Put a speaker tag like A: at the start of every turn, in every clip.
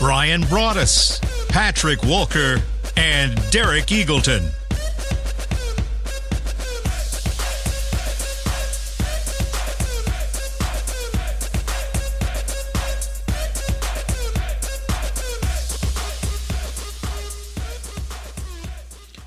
A: Bryan Broaddus, Patrik Walker, and Derek Eagleton.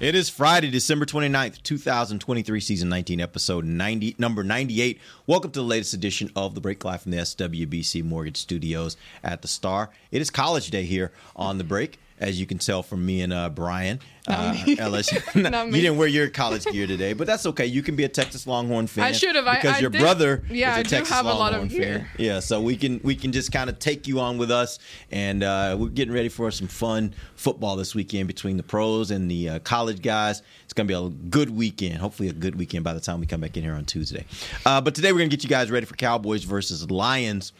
B: It is Friday, December 29th, 2023, season 19, episode 90, number 98. Welcome to the latest edition of The Break Live from the SWBC Mortgage Studios at the Star. It is college day here on The Break, as you can tell from me and uh, Bryan. Uh, LSU. You didn't wear your college gear today, but that's okay. You can be a Texas Longhorn fan.
C: I should have.
B: Because
C: I
B: your
C: did-
B: brother
C: yeah,
B: is a
C: I
B: Texas
C: have a lot of
B: Longhorn
C: gear.
B: fan. Yeah, so we can we can just kind of take you on with us, and uh, we're getting ready for some fun football this weekend between the pros and the uh, college guys. It's going to be a good weekend. Hopefully, a good weekend by the time we come back in here on Tuesday. Uh, but today we're going to get you guys ready for Cowboys versus Lions.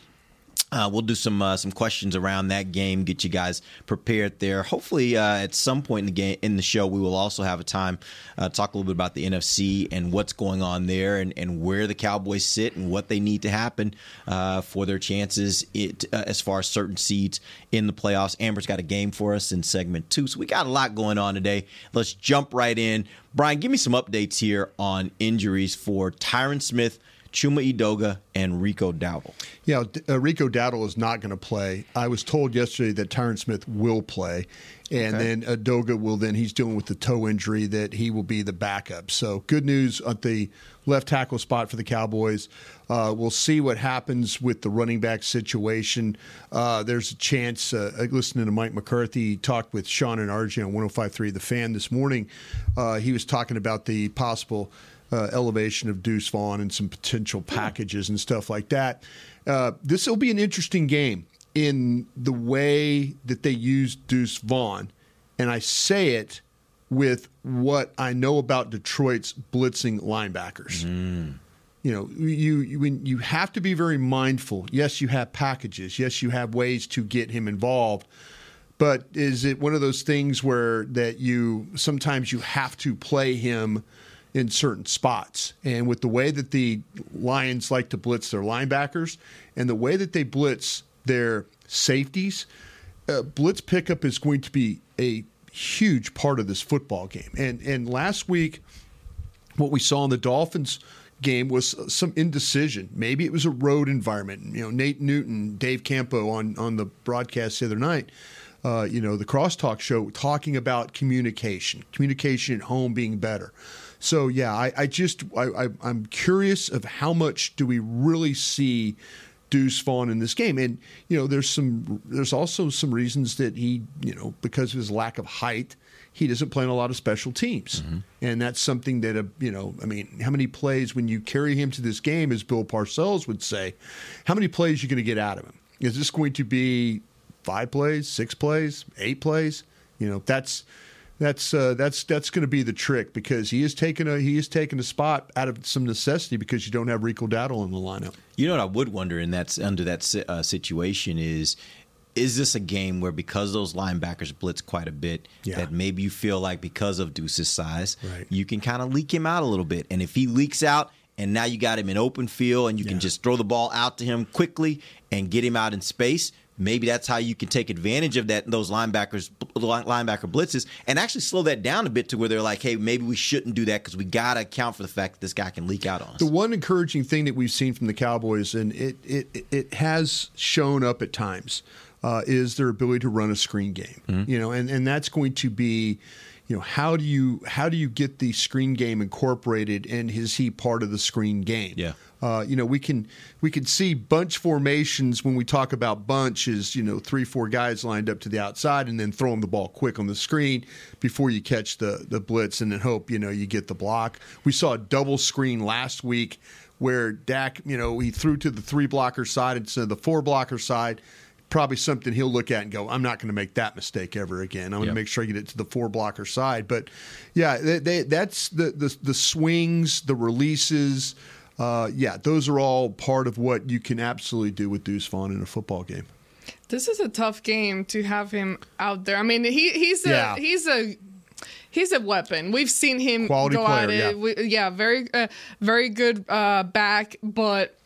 B: Uh, we'll do some uh, some questions around that game, get you guys prepared there. Hopefully, uh, at some point in the game in the show, we will also have a time uh, talk a little bit about the NFC and what's going on there, and, and where the Cowboys sit and what they need to happen uh, for their chances it, uh, as far as certain seeds in the playoffs. Ambar's got a game for us in segment two, so we got a lot going on today. Let's jump right in. Bryan, give me some updates here on injuries for Tyron Smith. Chuma Edoga and Rico Dowdle.
D: Yeah, uh, Rico Dowdle is not going to play. I was told yesterday that Tyron Smith will play, and
B: Okay.
D: then Edoga will then he's dealing with the toe injury that he will be the backup. So good news at the left tackle spot for the Cowboys. Uh, we'll see what happens with the running back situation. Uh, there's a chance. Uh, listening to Mike McCarthy he talked with Shan and RJ on 105.3 The Fan this morning. Uh, he was talking about the possible uh, elevation of Deuce Vaughn and some potential packages and stuff like that. Uh, this will be an interesting game in the way that they use Deuce Vaughn. And I say it with what I know about Detroit's blitzing linebackers. You know, you, you when you have to be very mindful. Yes, you have packages. Yes, you have ways to get him involved. But is it one of those things where that you sometimes you have to play him in certain spots? And with the way that the Lions like to blitz their linebackers and the way that they blitz their safeties, uh, blitz pickup is going to be a huge part of this football game. And and last week, what we saw in the Dolphins game was some indecision. Maybe it was a road environment. You know, Nate Newton, Dave Campo on on the broadcast the other night. Uh, you know, the crosstalk show talking about communication, communication at home being better. So yeah, I, I just I, I, I'm curious of how much do we really see Deuce Vaughn in this game, and you know, there's some there's also some reasons that he you know because of his lack of height, he doesn't play in a lot of special teams, and that's something that uh, you know, I mean, how many plays when you carry him to this game, as Bill Parcells would say, how many plays are you going to get out of him? Is this going to be five plays, six plays, eight plays? You know, that's that's uh, that's that's going to be the trick because he is taking a he is taking a spot out of some necessity because you don't have Rico Dowdle in the lineup.
B: You know what I would wonder, and that's under that uh, situation is. Is this a game where because those linebackers blitz quite a bit,
D: Yeah.
B: that maybe you feel like because of Deuce's size,
D: Right.
B: you can kind of leak him out a little bit? And if he leaks out, and now you got him in open field, and you can just throw the ball out to him quickly and get him out in space, maybe that's how you can take advantage of that those linebackers linebacker blitzes and actually slow that down a bit to where they're like, hey, maybe we shouldn't do that because we got to account for the fact that this guy can leak out on us.
D: The one encouraging thing that we've seen from the Cowboys, and it it it has shown up at times, uh, is their ability to run a screen game.
B: Mm-hmm.
D: You know, and and that's going to be. You know how do you how do you get the screen game incorporated and is he part of the screen game?
B: Yeah.
D: Uh, you know, we can we can see bunch formations when we talk about bunch is you know three four guys lined up to the outside and then throwing the ball quick on the screen before you catch the the blitz and then hope you know you get the block. We saw a double screen last week where Dak you know he threw to the three blocker side instead of the four blocker side. probably something he'll look at and go, I'm not going to make that mistake ever again. I'm going to
B: Yep.
D: make sure I get it to the four blocker side. But yeah, they, they, that's the, the the swings, the releases. Uh, yeah, those are all part of what you can absolutely do with Deuce Vaughn in a football game.
C: This is a tough game to have him out there. I mean, he he's a
D: Yeah.
C: he's a he's a weapon. We've seen him
D: Quality
C: go
D: player,
C: at it.
D: yeah.
C: We- yeah, very uh, very good uh, back, but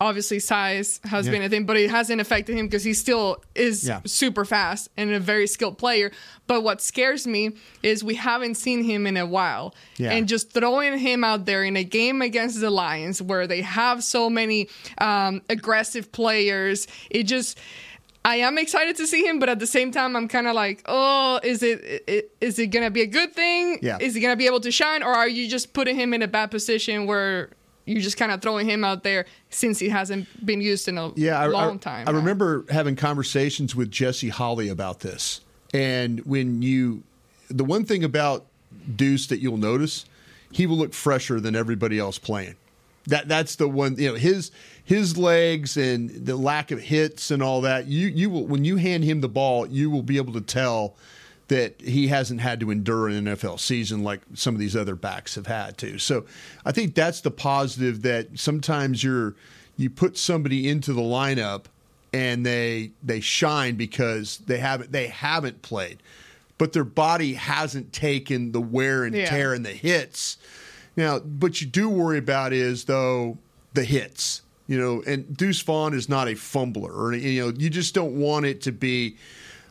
C: obviously size has
D: Yeah.
C: been a thing, but it hasn't affected him because he still is
D: Yeah.
C: super fast and a very skilled player. But what scares me is we haven't seen him in a while,
D: Yeah.
C: and just throwing him out there in a game against the Lions where they have so many um, aggressive players, it just. I am excited to see him, but at the same time, I'm kind of like, oh, is it, is it gonna be a good thing?
D: Yeah.
C: Is he gonna be able to shine, or are you just putting him in a bad position where you're just kind of throwing him out there since he hasn't been used in a
D: yeah, I,
C: long
D: I-
C: time?
D: I
C: now?
D: remember having conversations with Jesse Holley about this. And when you, the one thing about Deuce that you'll notice, he will look fresher than everybody else playing. That that's the one. You know his his legs and the lack of hits and all that. You you will when you hand him the ball, you will be able to tell that he hasn't had to endure an NFL season like some of these other backs have had to. So I think that's the positive that sometimes you're you put somebody into the lineup and they they shine because they haven't they haven't played. But their body hasn't taken the wear and
C: Yeah.
D: tear and the hits. Now, what you do worry about is though the hits. You know, and Deuce Vaughn is not a fumbler, or you know, you just don't want it to be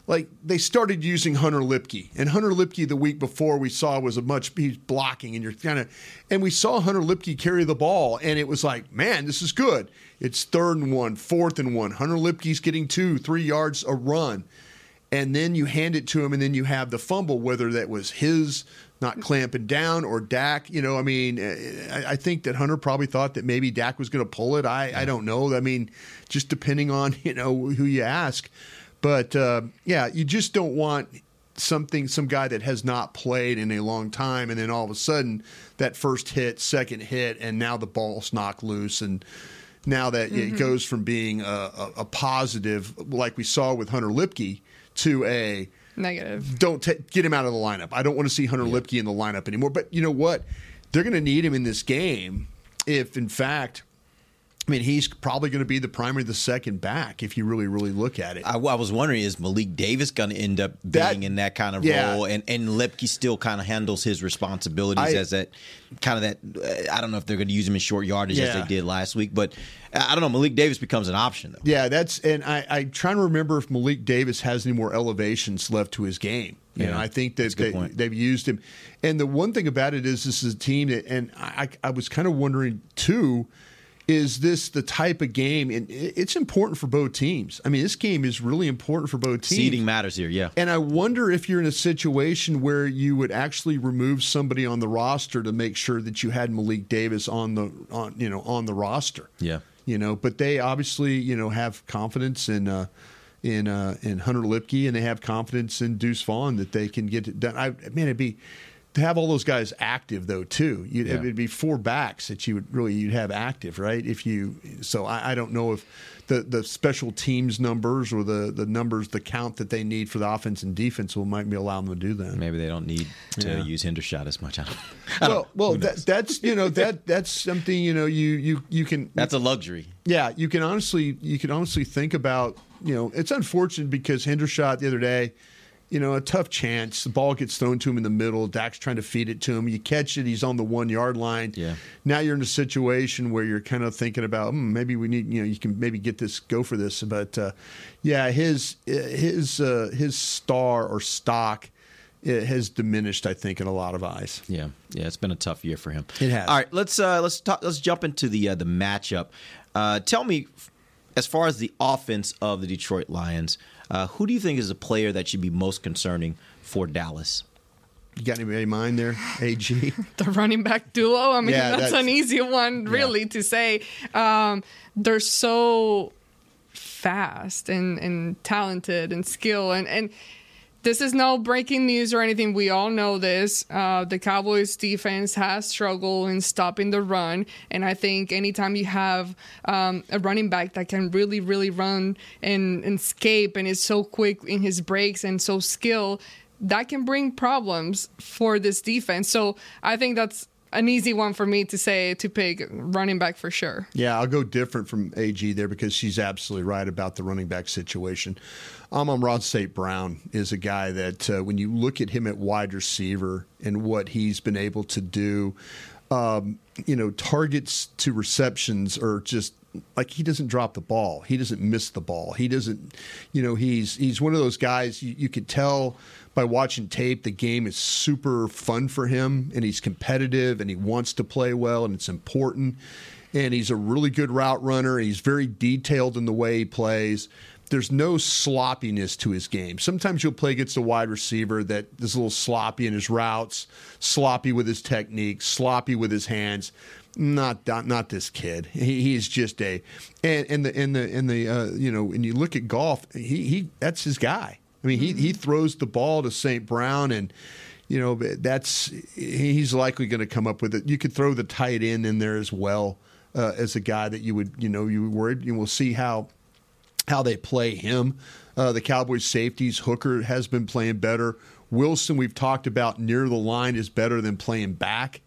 D: like they started using Hunter Luepke, and Hunter Luepke the week before we saw was a much he's blocking, and you're kind of, and we saw Hunter Luepke carry the ball, and it was like, man, this is good. It's third and one, fourth and one. Hunter Luepke's getting two, three yards a run, and then you hand it to him, and then you have the fumble, whether that was his not clamping down or Dak. You know, I mean, eh, I, I think that Hunter probably thought that maybe Dak was going to pull it. I, I don't know. I mean, just depending on you know who you ask. But uh, yeah, you just don't want something, some guy that has not played in a long time, and then all of a sudden that first hit, second hit, and now the ball's knocked loose, and now that it goes from being a, a, a positive, like we saw with Hunter Luepke, to a
C: Negative.
D: don't ta get him out of the lineup. I don't want to see Hunter Luepke in the lineup anymore. But you know what? They're going to need him in this game if, in fact, I mean, he's probably going to be the primary, the second back if you really, really look at it.
B: I, I was wondering, is Malik Davis going to end up
D: That-
B: being in that kind of
D: yeah.
B: role? And and Luepke still kind of handles his responsibilities
D: I-
B: as that kind of that. uh, I don't know if they're going to use him in short yardage as they did last week, but I don't know. Malik Davis becomes an option though.
D: Yeah, that's and I, I'm trying to remember if Malik Davis has any more elevations left to his game. You
B: Yeah,
D: know, I think that
B: that's a good
D: they,
B: point.
D: they've used him. And the one thing about it is, this is a team that, and I, I was kind of wondering too, is this the type of game? And it's important for both teams. I mean, this game is really important for both teams.
B: Seeding matters here, yeah.
D: And I wonder if you're in a situation where you would actually remove somebody on the roster to make sure that you had Malik Davis on the on you know on the roster.
B: Yeah.
D: You know, but they obviously you know have confidence in uh, in uh, in Hunter Luepke and they have confidence in Deuce Vaughn that they can get it done. I man, it'd be to have all those guys active though too.
B: Yeah.
D: It'd be four backs that you would really you'd have active, right? If you so I, I don't know if the the special teams numbers or the the numbers the count that they need for the offense and defense will might be allowing them to do that.
B: Maybe they don't need to
D: Yeah.
B: use Hendershot as much. I don't, I don't
D: Well,
B: know.
D: well, that, that's you know that that's something you know you you you can
B: that's a luxury.
D: yeah, you can honestly you can honestly think about you know it's unfortunate because Hendershot the other day, you know a tough chance the ball gets thrown to him in the middle. Dak's trying to feed it to him. You catch it, he's on the one yard line.
B: Yeah.
D: Now you're in a situation where you're kind of thinking about hmm, maybe we need you know you can maybe get this go for this, but uh, yeah, his his uh, his star or stock. It has diminished, I think, in a lot of eyes.
B: Yeah, yeah, it's been a tough year for him.
D: It has.
B: All right, let's uh, let's talk. Let's jump into the uh, the matchup. Uh, tell me, as far as the offense of the Detroit Lions, uh, who do you think is a player that should be most concerning for Dallas?
D: You got anybody in mind there, AG?
C: the running back duo. I mean,
D: Yeah,
C: that's,
D: that's-
C: an easy one, really, to say. Um, they're so fast and, and talented and skill and and this is no breaking news or anything. We all know this. Uh, the Cowboys defense has struggled in stopping the run. And I think anytime you have um, a running back that can really, really run and, and escape and is so quick in his breaks and so skilled, that can bring problems for this defense. So I think that's an easy one for me to say to pick running back for sure.
D: Yeah, I'll go different from AG there because she's absolutely right about the running back situation. Amon-Ra St. Brown is a guy that uh, when you look at him at wide receiver and what he's been able to do, um, you know, targets to receptions are just like he doesn't drop the ball. He doesn't miss the ball. He doesn't, you know, he's he's one of those guys you, you could tell by watching tape the game is super fun for him and he's competitive and he wants to play well and it's important. And he's a really good route runner. He's very detailed in the way he plays there's no sloppiness to his game. Sometimes you'll play against a wide receiver that is a little sloppy in his routes, sloppy with his technique, sloppy with his hands. Not not, not this kid. He, he's just a and, and the and the and the uh, you know when you look at Goff. he he that's his guy. I mean, he he throws the ball to St. Brown and you know that's he's likely going to come up with it. You could throw the tight end in there as well uh, as a guy that you would you know you worried. You will see how how they play him. Uh, the Cowboys safeties, Hooker has been playing better. Wilson, we've talked about near the line is better than playing back.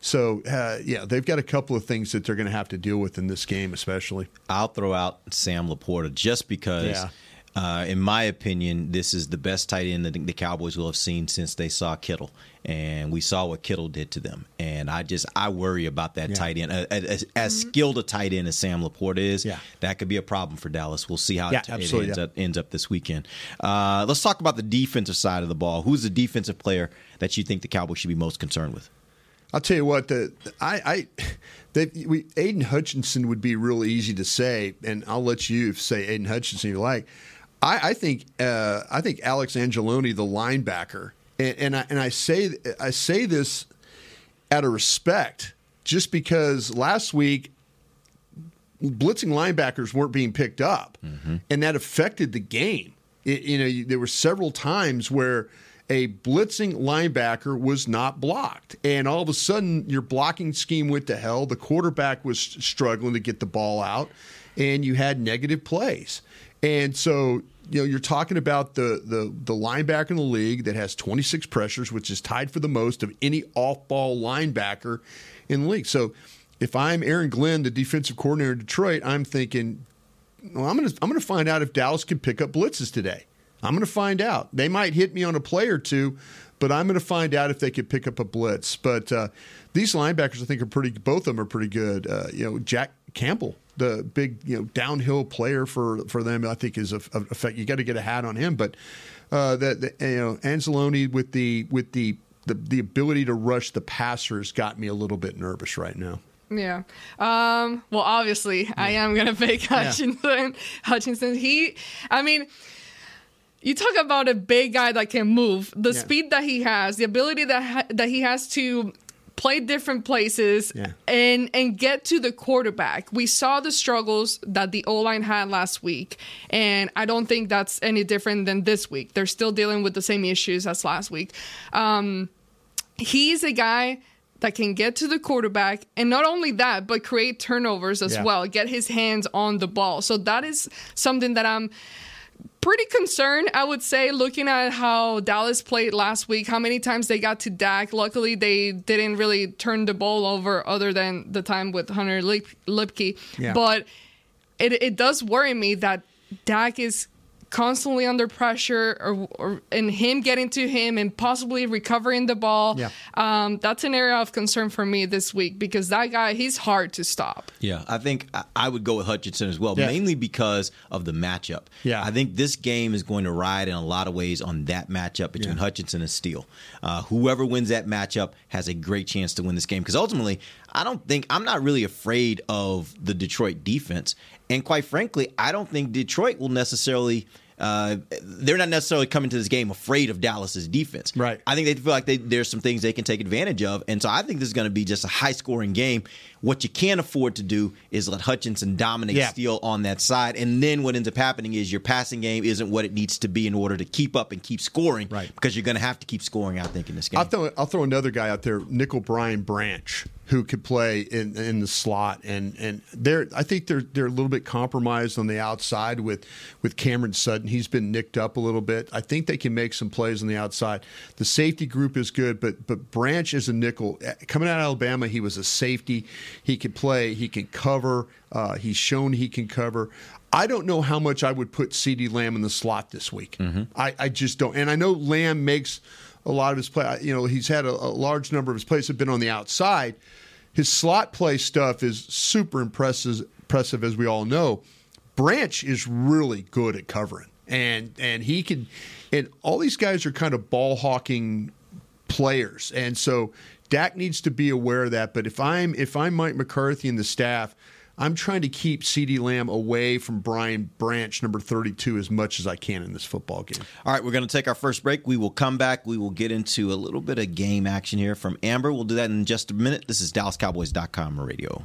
D: So, uh, yeah, they've got a couple of things that they're going to have to deal with in this game, especially.
B: I'll throw out Sam LaPorta just because
D: Yeah.
B: Uh, in my opinion, this is the best tight end that the Cowboys will have seen since they saw Kittle, and we saw what Kittle did to them. And I just I worry about that
D: Yeah.
B: tight end. Uh, As, as skilled a tight end as Sam LaPorta is,
D: Yeah.
B: that could be a problem for Dallas. We'll see how
D: Yeah,
B: it, it ends,
D: yeah.
B: up, ends up this weekend. Uh, let's talk about the defensive side of the ball. Who's the defensive player that you think the Cowboys should be most concerned with?
D: I'll tell you what, the I, I they, we, Aidan Hutchinson would be real easy to say, and I'll let you say Aidan Hutchinson if you like. I, I think uh, I think Alex Anzalone, the linebacker, and, and I and I say I say this out of respect, just because last week blitzing linebackers weren't being picked up, and that affected the game. It, you know, there were several times where a blitzing linebacker was not blocked, and all of a sudden your blocking scheme went to hell. The quarterback was struggling to get the ball out, and you had negative plays. And so, you know, you're talking about the the the linebacker in the league that has 26 pressures, which is tied for the most of any off-ball linebacker in the league. So, if I'm Aaron Glenn, the defensive coordinator in Detroit, I'm thinking, well, I'm going to I'm going to find out if Dallas can pick up blitzes today. I'm going to find out. They might hit me on a play or two, but I'm going to find out if they could pick up a blitz. But uh, these linebackers, I think, are pretty. Both of them are pretty good. Uh, you know, Jack Campbell, the big you know downhill player for for them, I think is a, a effect. You got to get a hat on him, but uh, that you know Anzalone with the with the, the the ability to rush the passers got me a little bit nervous right now.
C: Yeah. Um, well, obviously, I am gonna pick Hutchinson. Hutchinson. He, I mean, you talk about a big guy that can move. The
D: Yeah.
C: speed that he has, the ability that ha- that he has to play different places
D: Yeah.
C: and and get to the quarterback. We saw the struggles that the O line had last week, and I don't think that's any different than this week. They're still dealing with the same issues as last week. Um, he's a guy that can get to the quarterback and not only that but create turnovers as
D: Yeah.
C: well get his hands on the ball so that is something that i'm pretty concerned i would say looking at how dallas played last week how many times they got to dak luckily they didn't really turn the ball over other than the time with hunter Lip- lipke
D: Yeah.
C: but it, it does worry me that Dak is constantly under pressure or, or and him getting to him and possibly recovering the ball.
D: Yeah.
C: Um, that's an area of concern for me this week because that guy, he's hard to stop.
B: Yeah, I think I- I would go with Hutchinson as well,
D: Yeah.
B: mainly because of the matchup.
D: Yeah.
B: I think this game is going to ride in a lot of ways on that matchup between
D: Yeah.
B: Hutchinson and Steele. Uh, whoever wins that matchup has a great chance to win this game because ultimately, I don't think I'm not really afraid of the Detroit defense, and quite frankly, I don't think Detroit will necessarily uh, they're not necessarily coming to this game afraid of Dallas's defense.
D: Right.
B: I think they feel like they, there's some things they can take advantage of, and so I think this is going to be just a high scoring game. What you can't afford to do is let Hutchinson dominate
D: Yeah.
B: Steele on that side, and then what ends up happening is your passing game isn't what it needs to be in order to keep up and keep scoring.
D: Right.
B: Because you're going to have to keep scoring. I think in this game.
D: I'll throw I'll throw another guy out there, Nickel Brian Branch, who could play in in the slot, and and they're I think they're they're a little bit compromised on the outside with with Cameron Sutton. He's been nicked up a little bit. I think they can make some plays on the outside. The safety group is good, but but Branch is a nickel coming out of Alabama. He was a safety. He could play. He can cover. Uh, he's shown he can cover. I don't know how much I would put CeeDee Lamb in the slot this week. I, I just don't. And I know Lamb makes a lot of his play. You know, he's had a, a large number of his plays have been on the outside. His slot play stuff is super impressive. Impressive, as we all know. Branch is really good at covering, and and he can. And all these guys are kind of ball hawking players, and so Dak needs to be aware of that. But if I'm if I'm Mike McCarthy and the staff, I'm trying to keep CeeDee Lamb away from Brian Branch, number 32, as much as I can in this football game.
B: All right, we're going to take our first break. We will come back. We will get into a little bit of game action here from Ambar. We'll do that in just a minute. This is DallasCowboys.com radio.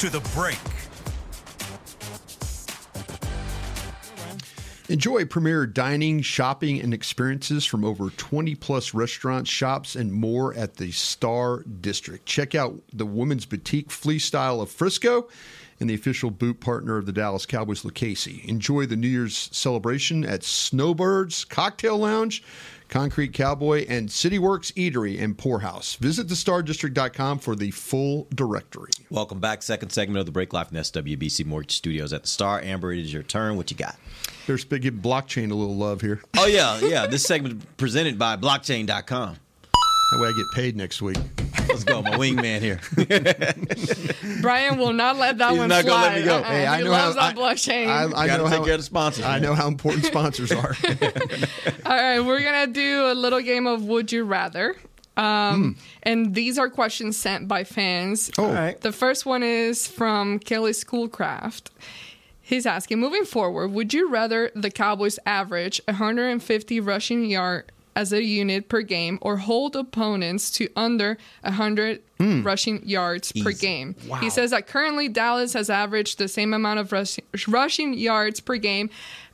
A: To the break.
D: Enjoy premier dining, shopping, and experiences from over 20 plus restaurants, shops, and more at the Star District. Check out the women's boutique Flea style of Frisco and the official boot partner of the Dallas Cowboys, Lucchese. Enjoy the New Year's celebration at Snowbirds Cocktail Lounge, Concrete Cowboy, and CityWorks Eatery and Pourhouse. Visit thestardistrict.com for the full directory.
B: Welcome back. Second segment of the break live from SWBC Mortgage Studios at the Star. Ambar, it is your turn. What you got?
D: There's big give blockchain a little love here.
B: Oh, yeah, yeah. This segment presented by blockchain.com.
D: That way I get paid next week.
B: Let's go, my wingman here.
C: Bryan will not let that
B: He's
C: one
B: not
C: fly.
B: gonna let me go.
C: Uh-uh.
D: Hey, I know
C: loves
D: how-
C: that blockchain.
D: I, I
B: Gotta
D: know
B: take
D: how
B: care of the sponsors,
D: I know how important sponsors are.
C: All right, we're gonna do a little game of Would You Rather. Um, And these are questions sent by fans.
D: Oh. All right.
C: The first one is from Kelly Schoolcraft. He's asking, moving forward, would you rather the Cowboys average 150 rushing yard as a unit per game or hold opponents to under 100
D: Hmm.
C: rushing yards per game?
B: Wow.
C: He says that currently Dallas has averaged the same amount of rush- rushing yards per game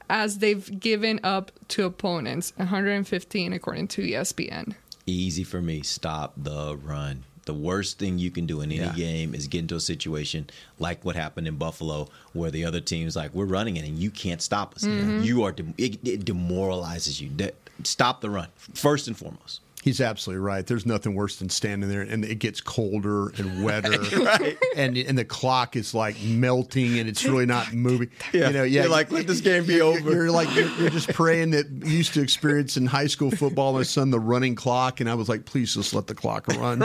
C: as they've given up to opponents, 115 according to ESPN.
B: Easy for me. Stop the run. The worst thing you can do in any
D: Yeah.
B: game is get into a situation like what happened in Buffalo, where the other team's like, "We're running it, and you can't stop us.
C: Mhm.
B: You are. De- it, it demoralizes you. De- stop the run first and foremost."
D: He's absolutely right. There's nothing worse than standing there and it gets colder and wetter,
B: Right.
D: and and the clock is like melting and it's really not moving.
B: Yeah.
D: You know, yeah.
B: You're like, "Let this game be
D: you're-
B: over."
D: You're like you're, you're just praying that you used to experience in high school football. My son, the running clock, and I was like, please just let the clock run.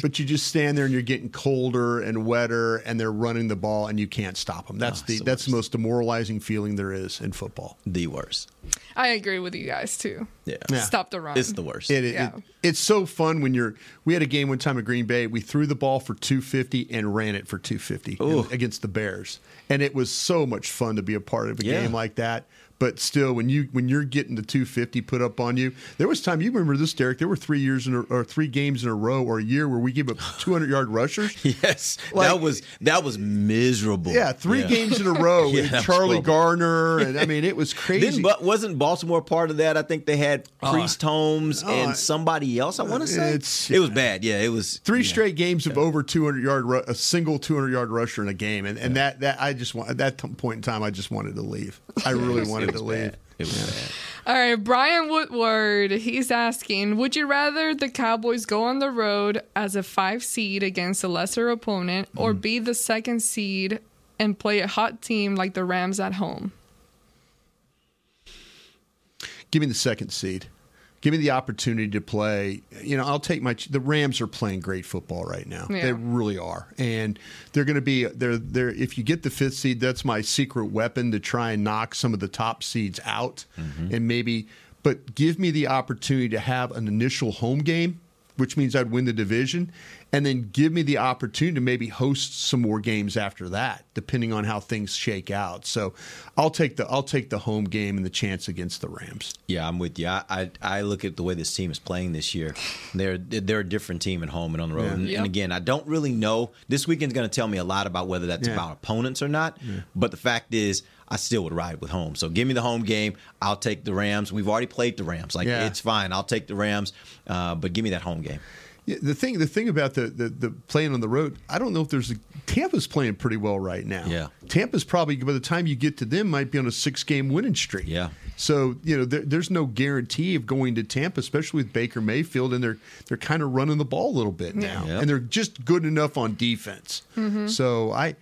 D: But you just stand there and you're getting colder and wetter, and they're running the ball and you can't stop them. That's
B: Oh,
D: the
B: it's the
D: that's the most demoralizing feeling there is in football.
B: The worst.
C: I agree with you guys too.
B: Yeah.
D: Yeah.
C: Stop the run.
B: It's the worst.
D: It, it-
C: Yeah.
D: It's so fun when you're. We had a game one time at Green Bay. We threw the ball for 250 and ran it for 250
B: Ooh.
D: against the Bears, and it was so much fun to be a part of a
B: Yeah.
D: game like that. But still, when you when you're getting the 250 put up on you, there was time. You remember this, Derek? There were three years in a, or three games in a row or a year where we gave up 200 yard rushers.
B: Yes,
D: Like-
B: that was that was miserable.
D: Yeah, three
B: Yeah.
D: games in a row
B: Yeah,
D: with Charlie. Garner, and I mean it was crazy.
B: Didn't, but wasn't Baltimore part of that? I think they had uh, Priest Holmes
D: oh,
B: and somebody else. I want to uh, say
D: It's-
B: it was bad. Yeah, it was
D: Three
B: yeah.
D: straight games of over 200 yard, ru- a single 200 yard rusher in a game, and, and that that I just want at that point in time I just wanted to leave. I really wanted
B: was
D: to leave.
B: bad. It was bad.
C: All right, Brian Woodward. He's asking Would you rather the Cowboys go on the road as a five seed against a lesser opponent or
D: Mm.
C: be the second seed and play a hot team like the Rams at home?
D: Give me the second seed. Give me the opportunity to play. You know, I'll take my. The Rams are playing great football right now.
C: Yeah.
D: They really are, and they're going to be. They're they're. If you get the fifth seed, that's my secret weapon to try and knock some of the top seeds out, mm-hmm. and maybe. But give me the opportunity to have an initial home game, which means I'd win the division, and then give me the opportunity to maybe host some more games after that, depending on how things shake out. So, I'll take the I'll take the home game and the chance against the Rams.
B: Yeah, I'm with you. I, I I look at the way this team is playing this year. They're they're a different team at home and on the road.
D: Yeah.
B: And,
C: Yep.
B: and again, I don't really know. This weekend's going to tell me a lot about whether that's
D: Yeah.
B: about opponents or not. But the fact is, I still would ride with home. So give me the home game. I'll take the Rams. We've already played the Rams. Like
D: Yeah.
B: it's fine. I'll take the Rams. Uh, but give me that home game.
D: Yeah, the thing, the thing about the, the the playing on the road, I don't know if there's a Tampa's playing pretty well right now.
B: Yeah.
D: Tampa's probably by the time you get to them might be on a six game winning streak.
B: Yeah.
D: So you know there, there's no guarantee of going to Tampa, especially with Baker Mayfield, and they're they're kind of running the ball a little bit now,
B: Yeah.
D: and they're just good enough on defense.
C: Mm-hmm.
D: So I,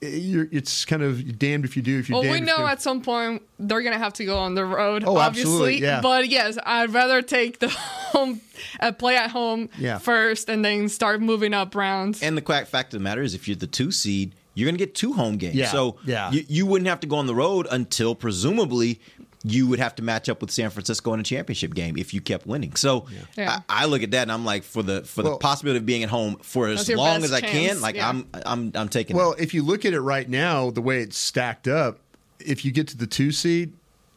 D: you're, it's kind of damned if you do if you.
C: Well, we know at some point they're gonna have to go on the road,
D: Oh,
C: obviously.
D: absolutely, yeah.
C: But yes, I'd rather take the home, uh, play at home
D: Yeah.
C: first, and then start moving up rounds.
B: And the quack fact of the matter is, if you're the two seed, you're going to get two home games.
D: Yeah,
B: So
D: yeah.
B: You, you wouldn't have to go on the road until presumably you would have to match up with San Francisco in a championship game if you kept winning. So
C: Yeah.
B: I, I look at that and I'm like, for the for
D: Well-
B: the possibility of being at home for as long as I can, like
C: yeah.
B: I'm I'm I'm taking.
D: Well,
B: it.
D: if you look at it right now, the way it's stacked up, if you get to the two seed,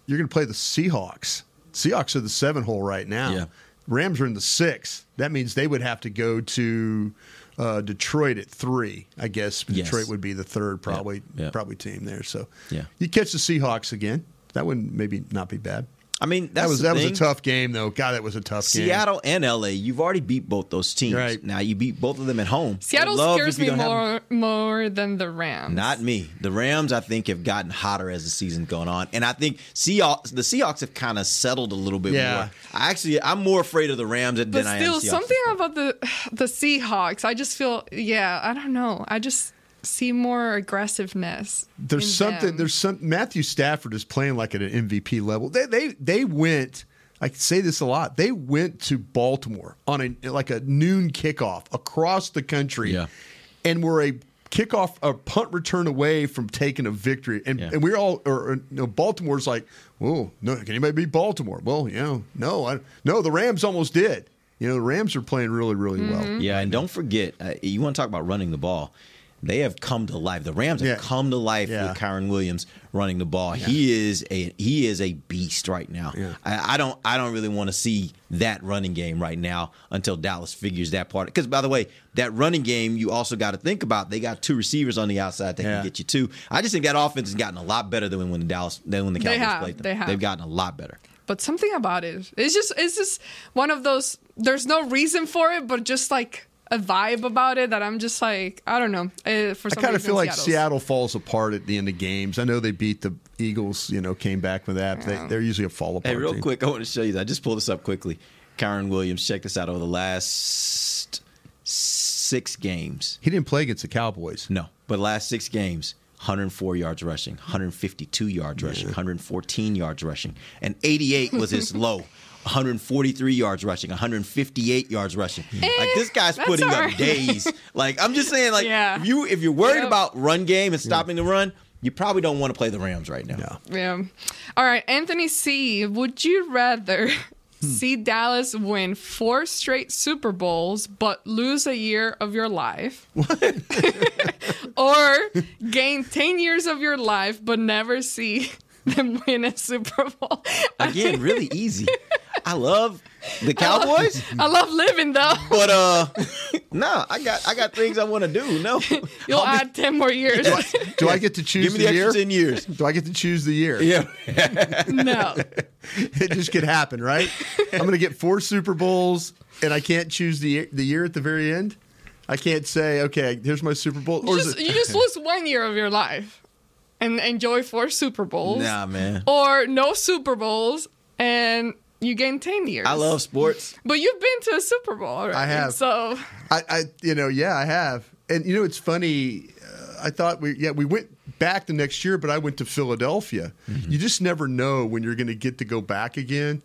D: you're going to play the Seahawks. Seahawks are the seven hole right now.
B: Yeah.
D: Rams are in the six. That means they would have to go to uh, Detroit at three. I guess
B: Yes.
D: Detroit would be the third probably
B: yeah.
D: probably team there. So
B: Yeah.
D: you catch the Seahawks again. That would maybe not be bad.
B: I mean,
D: That was
B: the
D: that was a tough game though. God, that was a tough game.
B: Seattle and LA, you've already beat both those teams.
D: Right.
B: Now you beat both of them at home.
C: Seattle scares me more more than the Rams.
B: Not me. The Rams, I think, have gotten hotter as the season's gone on, and I think Seahawks, the Seahawks have kind of settled a little bit
D: Yeah.
B: more. I actually, I'm more afraid of the Rams than
C: But
B: I am.
C: still, something about the the Seahawks. I just feel, yeah, I don't know. I just see more aggressiveness.
D: There's
C: in
D: something.
C: them.
D: There's some. Matthew Stafford is playing like at an MVP level. They they they went. I say this a lot. They went to Baltimore on a like a noon kickoff across the country,
B: Yeah.
D: and were a kickoff a punt return away from taking a victory. And
B: Yeah.
D: and we're all or, or, you know, Baltimore's like, whoa, no, can anybody beat Baltimore? Well, you know, no, I, no, the Rams almost did. You know, the Rams are playing really really well.
B: Yeah, and don't forget, uh, you want to talk about running the ball. They have come to life. The Rams have
D: Yeah.
B: come to life
D: Yeah.
B: with Kyren Williams running the ball. He is a he is a beast right now. I, I don't I don't really want to see that running game right now until Dallas figures that part. Because by the way, that running game you also got to think about. They got two receivers on the outside that
D: Yeah.
B: can get you two. I just think that offense has gotten a lot better than when the Dallas than when the
C: They
B: Cowboys
C: have.
B: played them.
C: They have.
B: They've gotten a lot better.
C: But something about it, it's just it's just one of those. There's no reason for it, but just like a vibe about it that I'm just like I don't know. Eh, for
D: I
C: some
D: kind of feel like
C: Seattle's-
D: Seattle falls apart at the end of games. I know they beat the Eagles, you know, came back with that. But they, they're usually a fall apart.
B: Hey, real
D: team.
B: quick, I want to show you that. I just pulled this up quickly. Kyren Williams, check this out over the last six games.
D: He didn't play against the Cowboys.
B: No, but last six games, 104 yards rushing, 152 yards rushing, 114 yards rushing, and 88 was his low. 143 yards rushing, 158 yards rushing. like this guy's
C: Eh,
B: putting
C: all
B: up days. Like I'm just saying, like
C: Yeah.
B: if you if you're worried
C: Yep.
B: about run game and stopping the run, you probably don't want to play the Rams right now.
C: Yeah. yeah. All right, Anthony C. Would you rather
B: Hmm.
C: see Dallas win four straight Super Bowls but lose a year of your life? or gain 10 years of your life but never see them win a Super Bowl?
B: Again, really easy. I love the Cowboys.
C: I love living though.
B: But uh, no, I got I got things I want to do. No,
C: You'll add 10 more years.
D: Do I get to choose
B: Give me
D: the,
B: the
D: year?
B: ten years.
D: Do I get to choose the year?
B: Yeah,
C: no.
D: it just could happen, right? I'm going to get four Super Bowls, and I can't choose the the year at the very end. I can't say, okay, here's my Super Bowl.
C: You
D: is
C: just,
D: it-
C: you just lose one year of your life and enjoy four Super Bowls.
B: nah, man.
C: Or no Super Bowls and you gain 10 years.
B: I love sports.
C: But you've been to a Super Bowl already.
D: I have.
C: So
D: I, I, you know, yeah, I have. And you know, it's funny. Uh, I thought we, yeah, we went back the next year, but I went to Philadelphia.
B: Mm-hmm.
D: You just never know when you're going to get to go back again.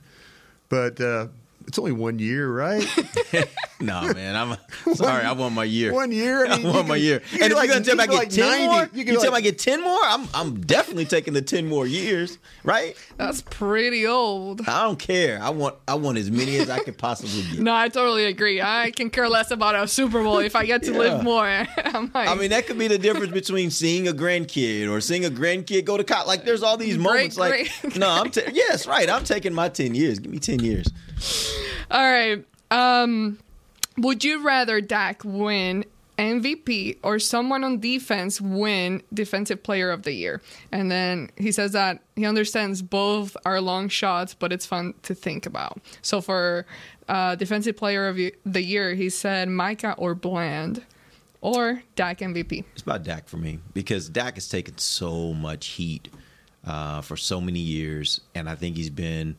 D: But uh, it's only one year, right?
B: No, man. I'm sorry. I want my year.
D: One year? I
B: I,
D: mean, you
B: want my year.
D: you
B: And if
D: like-
B: you're gonna tell me I get
D: like
B: ten
D: 90.
B: more,
D: You
B: you,
D: can
B: tell me
D: like-
B: I get ten more. I'm I'm definitely taking the ten more years. Right?
C: that's pretty old.
B: I don't care. I want I want as many as I could possibly get.
C: No, I totally agree. I can care less about a Super Bowl if I get to
B: Yeah.
C: live more. I'm like,
B: I mean, that could be the difference between seeing a grandkid or seeing a grandkid go to college. Like, there's all these moments. like,
C: great.
B: no, I'm ta- yes, right. I'm taking my ten years. Give me ten years.
C: all right. Um, would you rather Dak win MVP or someone on defense win Defensive Player of the Year? And then he says that he understands both are long shots, but it's fun to think about. So for uh, Defensive Player of the Year, he said Micah or Bland or Dak MVP.
B: It's about Dak for me because Dak has taken so much heat uh, for so many years, and I think he's been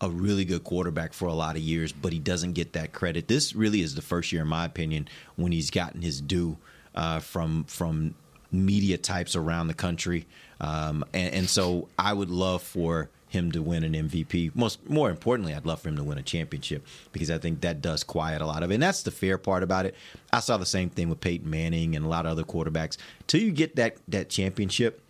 B: a really good quarterback for a lot of years, but he doesn't get that credit. This really is the first year, in my opinion, when he's gotten his due uh, from from media types around the country, um, and, and so I would love for him to win an MVP. Most more importantly, I'd love for him to win a championship because I think that does quiet a lot of it. And that's the fair part about it. I saw the same thing with Peyton Manning and a lot of other quarterbacks. Till you get that that championship,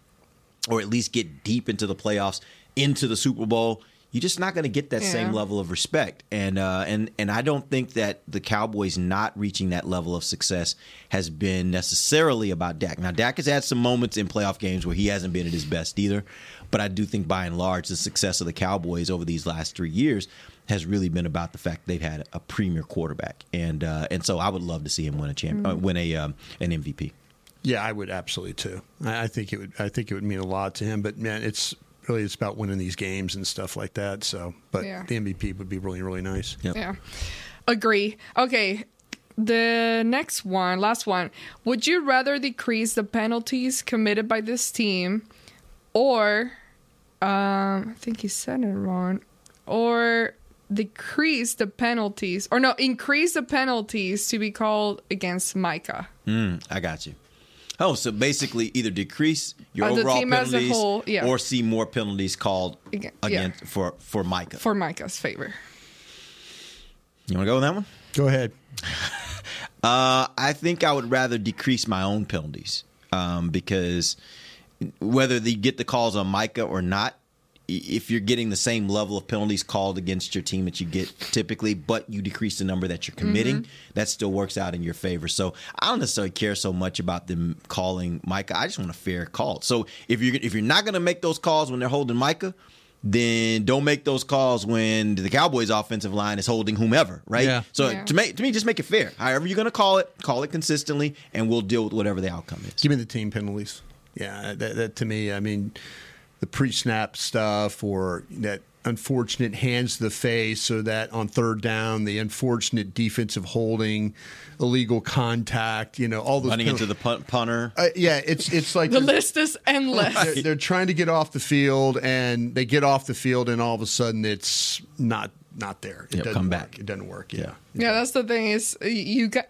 B: or at least get deep into the playoffs, into the Super Bowl, you're just not going to get that same level of respect. And uh, and and I don't think that the Cowboys not reaching that level of success has been necessarily about Dak. Now Dak has had some moments in playoff games where he hasn't been at his best either, but I do think by and large the success of the Cowboys over these last three years has really been about the fact they've had a premier quarterback, and uh, and so I would love to see him win a champ, uh, win a um, an MVP.
D: Yeah, I would absolutely too. I I think it would. I think it would mean a lot to him. But man, it's really it's about winning these games and stuff like that. So, but
C: Yeah.
D: the MVP would be really really nice.
C: Yeah. Agree. Okay. The next one, last one. Would you rather decrease the penalties committed by this team or um I think he said it wrong. Or decrease the penalties or no, increase the penalties to be called against Micah.
B: Mm, I got you. Oh, so basically, either decrease your
C: the
B: overall
C: team as a
B: penalties,
C: whole, yeah.
B: or see more penalties called
C: Aga-
B: again
C: yeah.
B: for for Micah.
C: For Micah's favor.
B: You want to go with that one?
D: Go ahead.
B: Uh, I think I would rather decrease my own penalties um, because whether they get the calls on Micah or not, if you're getting the same level of penalties called against your team that you get typically, but you decrease the number that you're committing,
C: Mhm.
B: that still works out in your favor. So I don't necessarily care so much about them calling Micah. I just want a fair call. So if you're if you're not going to make those calls when they're holding Micah, then don't make those calls when the Cowboys' offensive line is holding whomever, right?
D: Yeah.
B: So
D: Yeah.
B: to make to me, just make it fair. However you're going to call it, call it consistently, and we'll deal with whatever the outcome is.
D: Give me the team penalties. Yeah, that, that to me, I mean, the pre-snap stuff or that unfortunate hands to the face, or that on third down, the unfortunate defensive holding, illegal contact, you know, all those
B: Running
D: penal-
B: into the punt, punter.
D: Uh, yeah, it's it's like
C: The list is endless.
D: they're, they're trying to get off the field, and they get off the field, and all of a sudden it's not not there. It
B: Yep,
D: doesn't
B: come
D: work.
B: back.
D: It doesn't work. Yeah.
C: Yeah, that's the thing is you got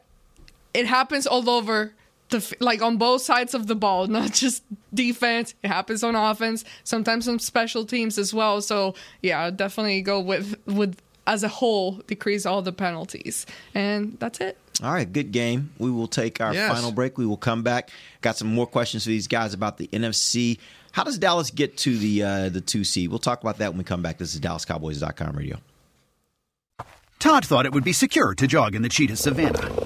C: it happens all over the f- like on both sides of the ball, not just defense. It happens on offense, sometimes on special teams as well. So yeah, definitely go with with as a whole decrease all the penalties, and that's it.
B: All right, good game. We will take our
C: Yes.
B: final break. We will come back. Got some more questions for these guys about the NFC. How does Dallas get to the uh, the two seed? We'll talk about that when we come back. This is DallasCowboys.com radio.
E: Todd thought it would be secure to jog in the cheetah savannah.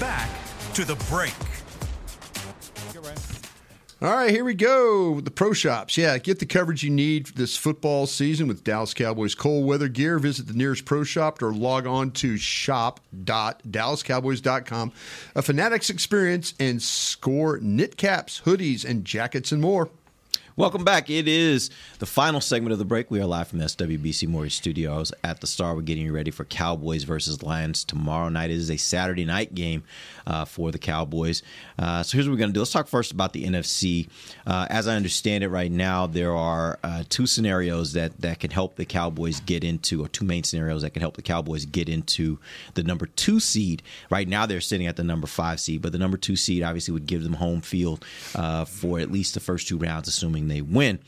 F: Back to the break.
D: All right, here we go. The pro shops. Yeah, get the coverage you need this football season with Dallas Cowboys cold weather gear. Visit the nearest pro shop or log on to shop.dallascowboys.com. A Fanatics experience and score knit caps, hoodies, and jackets and more.
B: Welcome back. It is the final segment of the break. We are live from the SWBC Mortgage Studios at the Star. We're getting you ready for Cowboys versus Lions tomorrow night. It is a Saturday night game uh, for the Cowboys. Uh, so here's what we're going to do. Let's talk first about the NFC. Uh, as I understand it right now, there are uh, two scenarios that, that can help the Cowboys get into, or two main scenarios that can help the Cowboys get into the number two seed. Right now, they're sitting at the number five seed, but the number two seed obviously would give them home field uh, for at least the first two rounds, assuming they win.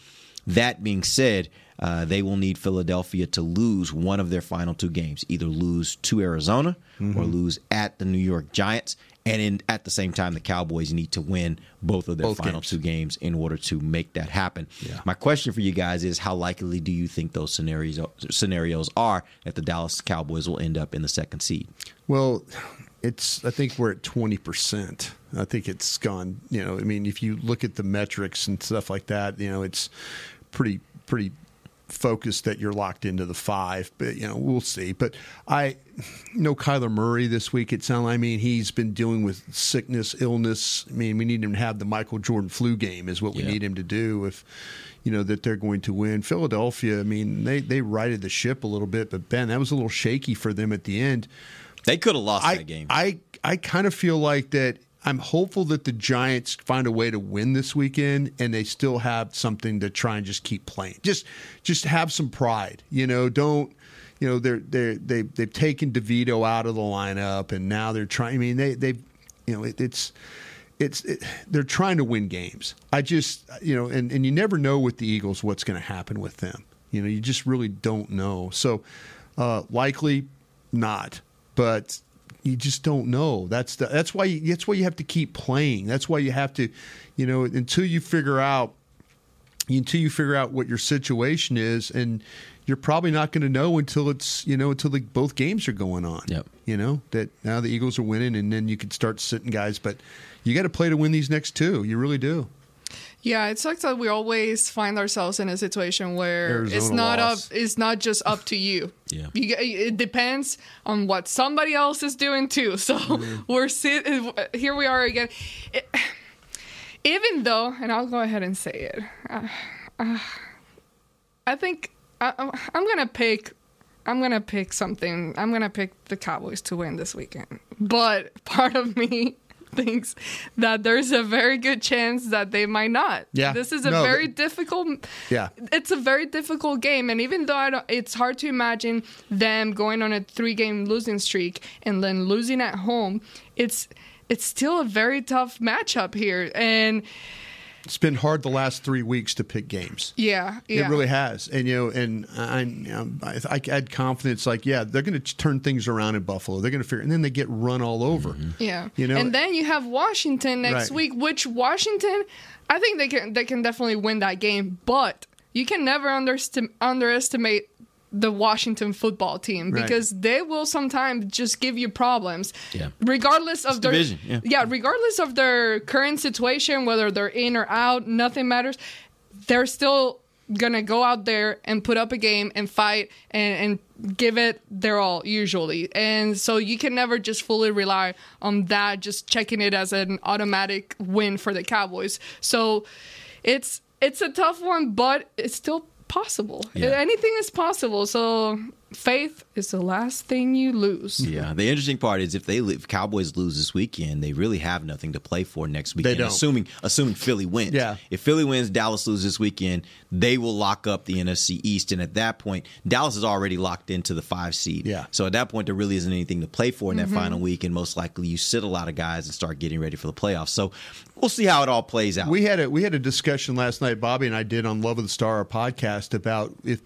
B: That being said, uh, they will need Philadelphia to lose one of their final two games, either lose to Arizona or
D: Mhm.
B: lose at the New York Giants. And in, at the same time, the Cowboys need to win both of their
D: Both
B: final
D: games.
B: two games in order to make that happen. My question for you guys is: How likely do you think those scenarios scenarios are that the Dallas Cowboys will end up in the second seed?
D: Well, it's. I think we're at twenty percent. I think it's gone. You know, I mean, if you look at the metrics and stuff like that, you know, it's pretty pretty focused that you're locked into the five. But you know, we'll see. But I know Kyler Murray this week. It sounds. I mean, he's been dealing with sickness, illness. I mean, we need him to have the Michael Jordan flu game. Is what we
B: Yeah.
D: need him to do if. You know that they're going to win. Philadelphia, I mean, they they righted the ship a little bit, but Ben, that was a little shaky for them at the end.
B: They could have lost
D: I,
B: that game.
D: I I kind of feel like that. I'm hopeful that the Giants find a way to win this weekend, and they still have something to try and just keep playing. Just just have some pride, you know. Don't you know they're they they they've taken DeVito out of the lineup, and now they're trying. I mean, they they you know it, it's. It's it, they're trying to win games. I just you know, and, and you never know with the Eagles what's going to happen with them. You know, you just really don't know. So uh, likely not, but you just don't know. That's the, that's why you, that's why you have to keep playing. That's why you have to, you know, until you figure out until you figure out what your situation is, and you're probably not going to know until it's you know until the, both games are going on.
B: Yep.
D: You know that now the Eagles are winning, and then you can start sitting guys, but you got to play to win these next two. You really do.
C: Yeah, it sucks that we always find ourselves in a situation where it's not
D: lost.
C: up. It's not just up to you.
B: Yeah.
C: You, it depends on what somebody else is doing too. So we're sit, here. We are again. It- even though, and I'll go ahead and say it. Uh, uh, I think I, I'm gonna pick. I'm gonna pick something. I'm gonna pick the Cowboys to win this weekend. But part of me thinks that there's a very good chance that they might not.
D: Yeah.
C: This is a
D: No,
C: very
D: th-
C: difficult.
D: Yeah.
C: It's a very difficult game, and even though I don't, it's hard to imagine them going on a three-game losing streak and then losing at home, it's it's still a very tough matchup here, and
D: It's been hard the last three weeks to pick games.
C: yeah, yeah,
D: It really has, and you know, and I, you know, I, I had confidence. Like, yeah, they're going to turn things around in Buffalo. They're going to figure, and then they get run all over. Mm-hmm.
C: Yeah.
D: You know-
C: and then you have Washington next
D: Right.
C: week, which Washington, I think they can they can definitely win that game, but you can never underst- underestimate the Washington football team
B: Right.
C: because they will sometimes just give you problems.
B: Yeah.
C: Regardless of
B: It's
C: their
B: division, yeah.
C: regardless of their current situation, whether they're in or out, nothing matters. They're still gonna go out there and put up a game and fight and, and give it their all usually and so you can never just fully rely on that just checking it as an automatic win for the cowboys so it's it's a tough one but it's still possible
B: Yeah.
C: anything is possible so faith is the last thing you lose
B: Yeah, the interesting part is if they if Cowboys lose this weekend, they really have nothing to play for next weekend.
D: don't.
B: Assuming assuming Philly wins.
D: Yeah.
B: If Philly wins, Dallas loses this weekend, they will lock up the NFC East, and at that point, Dallas is already locked into the five seed.
D: Yeah.
B: So at that point, there really isn't anything to play for in that
D: Mhm.
B: final week, and most likely you sit a lot of guys and start getting ready for the playoffs. So we'll see how it all plays out.
D: We had a we had a discussion last night, Bobby and I did on Love of the Star our podcast about if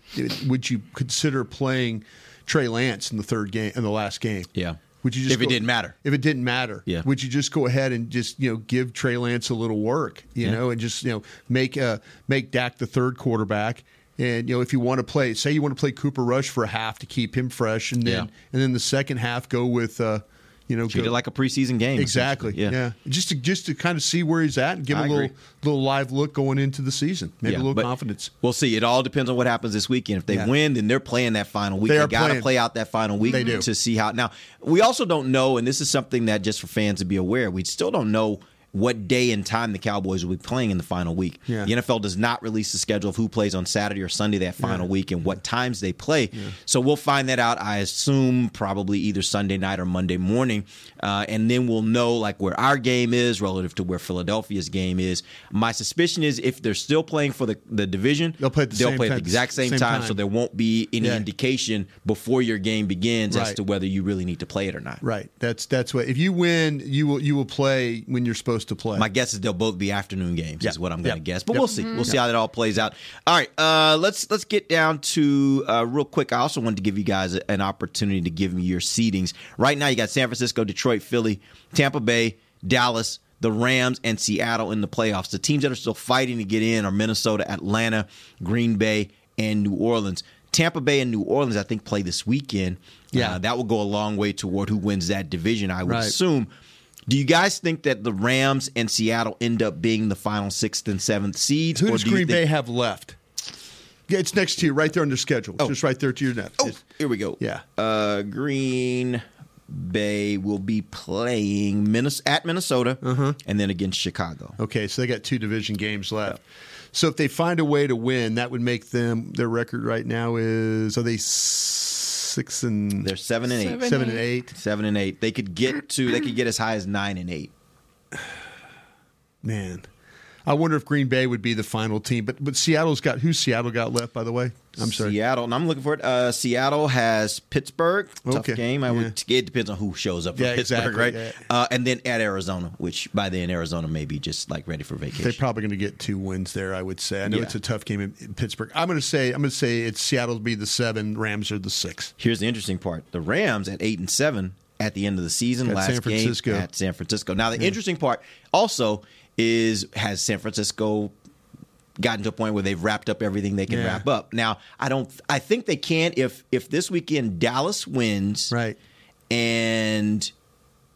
D: would you consider playing Trey Lance in the third game in the last game.
B: Yeah.
D: Would you just
B: If it
D: go-
B: didn't matter.
D: If it didn't matter,
B: Yeah.
D: Would you just go ahead and just you know give Trey Lance a little work, you
B: Yeah.
D: know, and just you know make uh make Dak the third quarterback, and you know if you want to play, say you want to play Cooper Rush for a half to keep him fresh, and then
B: Yeah.
D: and then the second half go with uh you know
B: Treat
D: go,
B: it like a preseason game.
D: Exactly.
B: essentially.
D: Yeah. Just to just to kind of see where he's at and give
B: I
D: him a little little live look going into the season. Maybe
B: Yeah,
D: a little confidence.
B: We'll see. It all depends on what happens this weekend. If they
D: Yeah.
B: win, then they're playing that final week.
D: They
B: They, got to play out that final week
D: They do.
B: to see how. Now, we also don't know, and this is something that just for fans to be aware, we still don't know what day and time the Cowboys will be playing in the final week.
D: Yeah.
B: The NFL does not release the schedule of who plays on Saturday or Sunday that final
D: Yeah.
B: week and what times they play. So we'll find that out, I assume, probably either Sunday night or Monday morning. Uh, and then we'll know like where our game is relative to where Philadelphia's game is. My suspicion is if they're still playing for the, the division,
D: They'll play at the
B: they'll
D: same
B: play at the exact same,
D: same
B: time,
D: time.
B: so there won't be any
D: Yeah.
B: indication before your game begins as to whether you really need to play it or not.
D: Right. That's that's what if you win, you will you will play when you're supposed supposed to play.
B: My guess is they'll both be afternoon games. Is what I'm going to
D: Yep.
B: guess, but
D: Yep.
B: we'll see.
D: Mhm.
B: We'll see how that all plays out. All right, uh, let's let's get down to uh, real quick. I also wanted to give you guys an opportunity to give me your seedings. Right now, you got San Francisco, Detroit, Philly, Tampa Bay, Dallas. The Rams and Seattle in the playoffs. The teams that are still fighting to get in are Minnesota, Atlanta, Green Bay, and New Orleans. Tampa Bay and New Orleans, I think, play this weekend.
D: Yeah.
B: Uh, that will go a long way toward who wins that division, I would
D: Right.
B: assume. Do you guys think that the Rams and Seattle end up being the final sixth and seventh seeds?
D: Who
B: or
D: does
B: do you
D: Green
B: think-
D: Bay have left? Yeah, it's next to you, right there on their schedule. It's just right there to your left.
B: Oh, here we go.
D: Yeah.
B: Uh, Green Bay will be playing Minnes- at Minnesota
D: Uh-huh.
B: and then against Chicago.
D: Okay, so they got two division games left. So if they find a way to win, that would make them their record right now is are they six and
B: They're seven and eight.
C: Seven,
D: seven and eight?
B: Seven and eight. They could get to. They could get as high as nine and eight.
D: Man, I wonder if Green Bay would be the final team. But but Seattle's got who? Seattle got left? By the way, I'm sorry.
B: Seattle, and I'm looking for it. Uh, Seattle has Pittsburgh. Tough
D: Okay,
B: game. I would. It depends on who shows up for
D: Yeah,
B: Pittsburgh,
D: exactly,
B: right?
D: yeah.
B: Uh, and then at Arizona, which by then Arizona may be just like ready for vacation.
D: They're probably going to get two wins there. I would say. I know
B: Yeah.
D: it's a tough game in, in Pittsburgh. I'm going to say I'm going to say it's Seattle'll be the seven, Rams are the six.
B: Here's the interesting part: the Rams at eight and seven at the end of the season,
D: At
B: last
D: San Francisco.
B: game at San Francisco. Now, the
D: Yeah.
B: interesting part also is has San Francisco gotten to a point where they've wrapped up everything they can
D: Yeah.
B: wrap up. Now, I don't. I think they can if if this weekend Dallas wins,
D: right,
B: and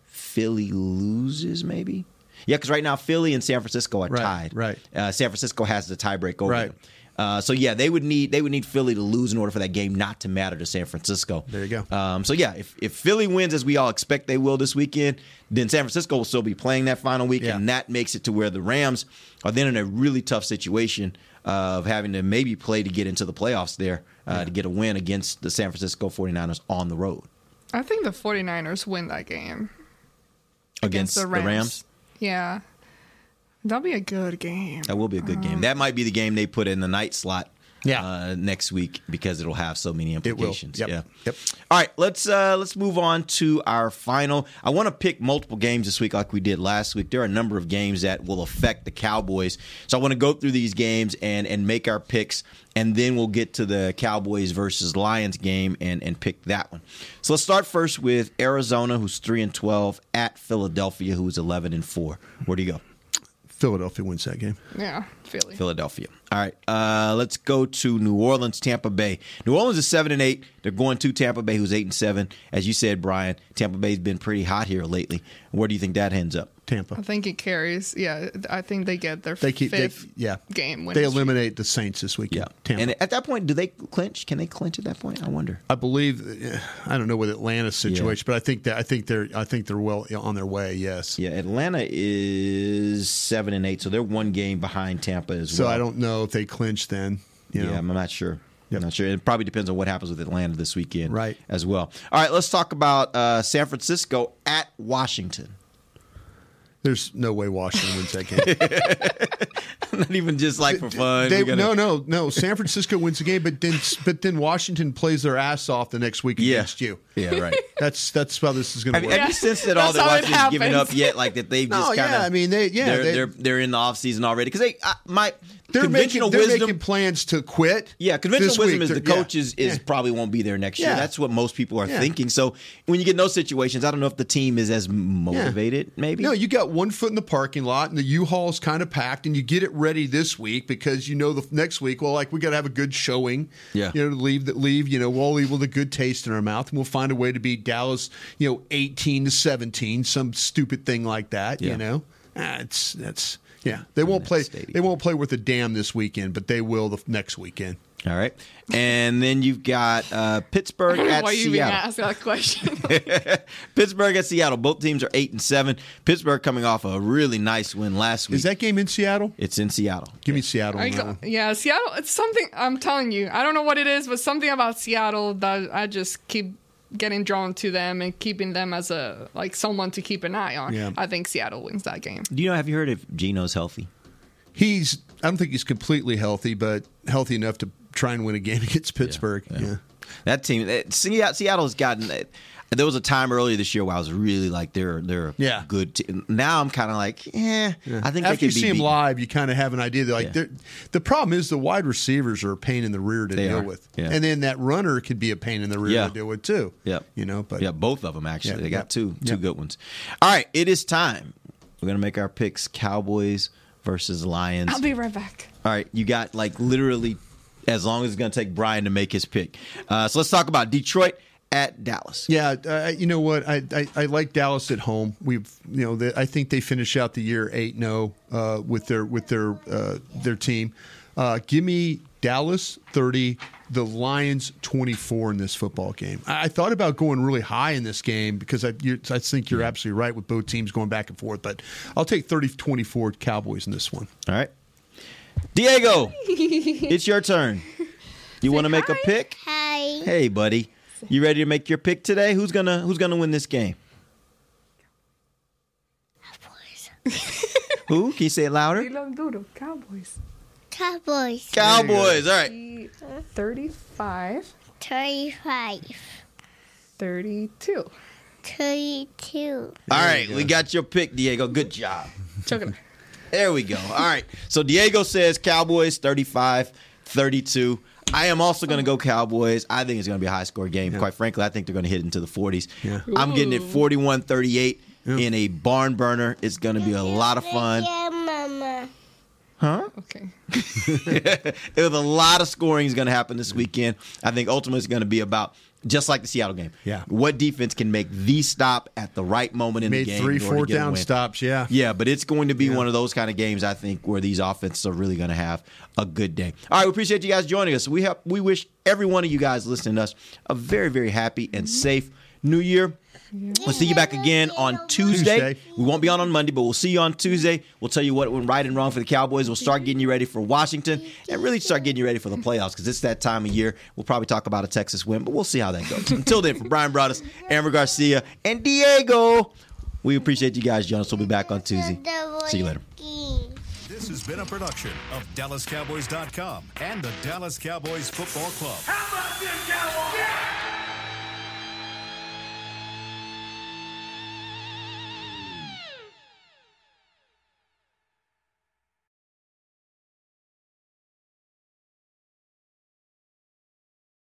B: Philly loses, maybe. Yeah, because right now Philly and San Francisco are
D: Right,
B: tied.
D: right.
B: Uh, San Francisco has the tiebreak over
D: Right.
B: them. Uh, so yeah, they would need they would need Philly to lose in order for that game not to matter to San Francisco.
D: There you go.
B: Um, so yeah, if, if Philly wins as we all expect they will this weekend, then San Francisco will still be playing that final week,
D: Yeah.
B: and that makes it to where the Rams are then in a really tough situation of having to maybe play to get into the playoffs there uh, to get a win against the San Francisco 49ers on the road
C: I think the 49ers win that game
B: against, the Rams.
C: Yeah. That'll be a good game.
B: That will be a good
C: Um,
B: game. That might be the game they put in the night slot.
D: Yeah.
B: Uh, next week because it'll have so many
D: will.
B: implications.
D: Yep.
B: Yeah.
D: Yep.
B: All right, let's uh, let's move on to our final. I want to pick multiple games this week, like we did last week. There are a number of games that will affect the Cowboys, so I want to go through these games and and make our picks, and then we'll get to the Cowboys versus Lions game and and pick that one. So let's start first with Arizona, who's three and twelve, at Philadelphia, who's eleven and four. Where do you go?
D: Philadelphia wins that game.
C: Yeah, Philly.
B: Philadelphia. All right, uh, let's go to New Orleans, Tampa Bay. New Orleans is seven and eight. They're going to Tampa Bay, who's eight and seven. As you said, Bryan, Tampa Bay's been pretty hot here lately. Where do you think that ends up?
D: Tampa.
C: I think it carries. Yeah, I think they get their
D: They keep. They,
C: fifth
D: yeah.
C: game.
D: They eliminate the Saints this weekend. Yeah. Tampa.
B: And at that point, do they clinch? Can they clinch at that point? I wonder.
D: I believe I don't know with Atlanta's situation, but I think that I think they're I think they're well on their way. Yes.
B: Yeah, Atlanta is seven and eight, so they're one game behind Tampa as
D: So
B: well.
D: So I don't know if they clinch then. You know?
B: Yeah, I'm not sure. I'm not sure. It probably depends on what happens with Atlanta this weekend,
D: Right.
B: As well. All right, let's talk about uh, San Francisco at Washington.
D: There's no way Washington wins that game.
B: Not even just like for fun.
D: They,
B: gotta-
D: no, no, no. San Francisco wins the game, but then but then Washington plays their ass off the next week
B: Yeah.
D: against you.
B: Yeah, right.
D: That's that's how this is going to work.
B: have you sensed that all
C: That's
B: that Washington's given up yet? Like that they've
D: No,
B: just kind of.
D: yeah, I mean, they- yeah,
B: they're
D: they-
B: they're, they're in the off season already because they uh, my
D: They're
B: conventional
D: making, they're
B: wisdom.
D: making plans to quit.
B: yeah, conventional
D: this
B: wisdom
D: week.
B: is the
D: They're- yeah.
B: coaches is
D: Yeah.
B: probably won't be there next year. That's what most people are
D: Yeah.
B: thinking. So when you get in those situations, I don't know if the team is as motivated. Maybe
D: No, you got one foot in the parking lot, and the U-Haul is kind of packed, and you get it ready this week because you know the next week. Well, like we got to have a good showing.
B: Yeah.
D: you know, to leave that leave. You know, we'll leave with a good taste in our mouth, and we'll find a way to beat Dallas. You know, eighteen to seventeen, some stupid thing like that.
B: Yeah.
D: You know, ah, it's that's yeah. They won't play. They won't play worth a damn this weekend, but they will the next weekend.
B: All right, and then you've got uh, Pittsburgh at Seattle.
C: Why you even
B: Seattle.
C: ask that question?
B: Pittsburgh at Seattle. Both teams are eight and seven. Pittsburgh coming off a really nice win last week.
D: Is that game in Seattle?
B: It's in Seattle.
D: Give me Seattle.
C: I go, yeah, Seattle. It's something I'm telling you. I don't know what it is, but something about Seattle that I just keep getting drawn to them and keeping them as a like someone to keep an eye on.
B: Yeah.
C: I think Seattle wins that game.
B: Do you know? Have you heard if Gino's healthy?
D: He's. I don't think he's completely healthy, but healthy enough to try and win a game against Pittsburgh. Yeah.
B: That team, that- Seattle- Seattle's gotten. There was a time earlier this year where I was really like they're they're
D: Yeah.
B: good. Team. Now I'm kind of like, eh. I think
D: after
B: they
D: you see them
B: beaten.
D: live, you kind of have an idea. They're like,
B: Yeah.
D: they're, the problem is the wide receivers are a pain in the rear to
B: They
D: deal
B: are.
D: with,
B: Yeah.
D: and then that runner could be a pain in the rear
B: Yeah.
D: to deal with too.
B: Yeah,
D: You know, but
B: yeah, both of them actually.
D: Yeah,
B: they got two two good ones. All right, it is time. We're gonna make our picks: Cowboys versus Lions.
C: I'll be right back.
B: All right, you got like literally as long as it's gonna take Bryan to make his pick. Uh, so let's talk about Detroit at Dallas.
D: Yeah, uh, you know what? I, I, I like Dallas at home. We've you know the, I think they finish out the year eight uh, with their with their uh, their team. Uh, give me Dallas thirty, the Lions twenty four in this football game. I, I thought about going really high in this game because I you, I think you're absolutely right with both teams going back and forth. But I'll take 30-24 Cowboys in this one.
B: All right, Diego, it's your turn. You want to make a pick?
G: Hi.
B: Hey, buddy, you ready to make your pick today? Who's gonna Who's gonna win this game? Cowboys. Who? Can you say it louder?
C: Dilo duro, Cowboys.
G: Cowboys.
B: Cowboys. All right.
C: 35,
G: 35.
C: 32.
G: 32.
B: All right, we got your pick, Diego. Good job.
C: Chocolate.
B: There we go. All right. So Diego says Cowboys 35 32. I am also going to go Cowboys. I think it's going to be a high score game. Quite frankly, I think they're going to hit into the 40s.
D: Yeah.
B: I'm getting it
C: Ooh.
B: 41 38 in a barn burner. It's going to be a lot of fun.
G: Yeah, Mama.
B: Huh?
C: Okay.
B: There's a lot of scoring is going to happen this weekend. I think ultimately it's going to be about just like the Seattle game.
D: Yeah.
B: What defense can make the stop at the right moment in
D: Made
B: the game?
D: three
B: in order to
D: fourth
B: get a
D: down stops. Yeah.
B: Yeah, but it's going to be one of those kind of games, I think, where these offenses are really going to have a good day. All right, we appreciate you guys joining us. We have we wish every one of you guys listening to us a very, very happy and safe New Year. We'll see you back again on Tuesday.
D: Tuesday.
B: We won't be on on Monday, but we'll see you on Tuesday. We'll tell you what went right and wrong for the Cowboys. We'll start getting you ready for Washington and really start getting you ready for the playoffs because it's that time of year. We'll probably talk about a Texas win, but we'll see how that goes. Until then, for Bryan Broaddus, Ambar Garcia, and Diego, we appreciate you guys Jonas. We'll be back on Tuesday. See you later.
F: This has been a production of DallasCowboys.com and the Dallas Cowboys Football Club.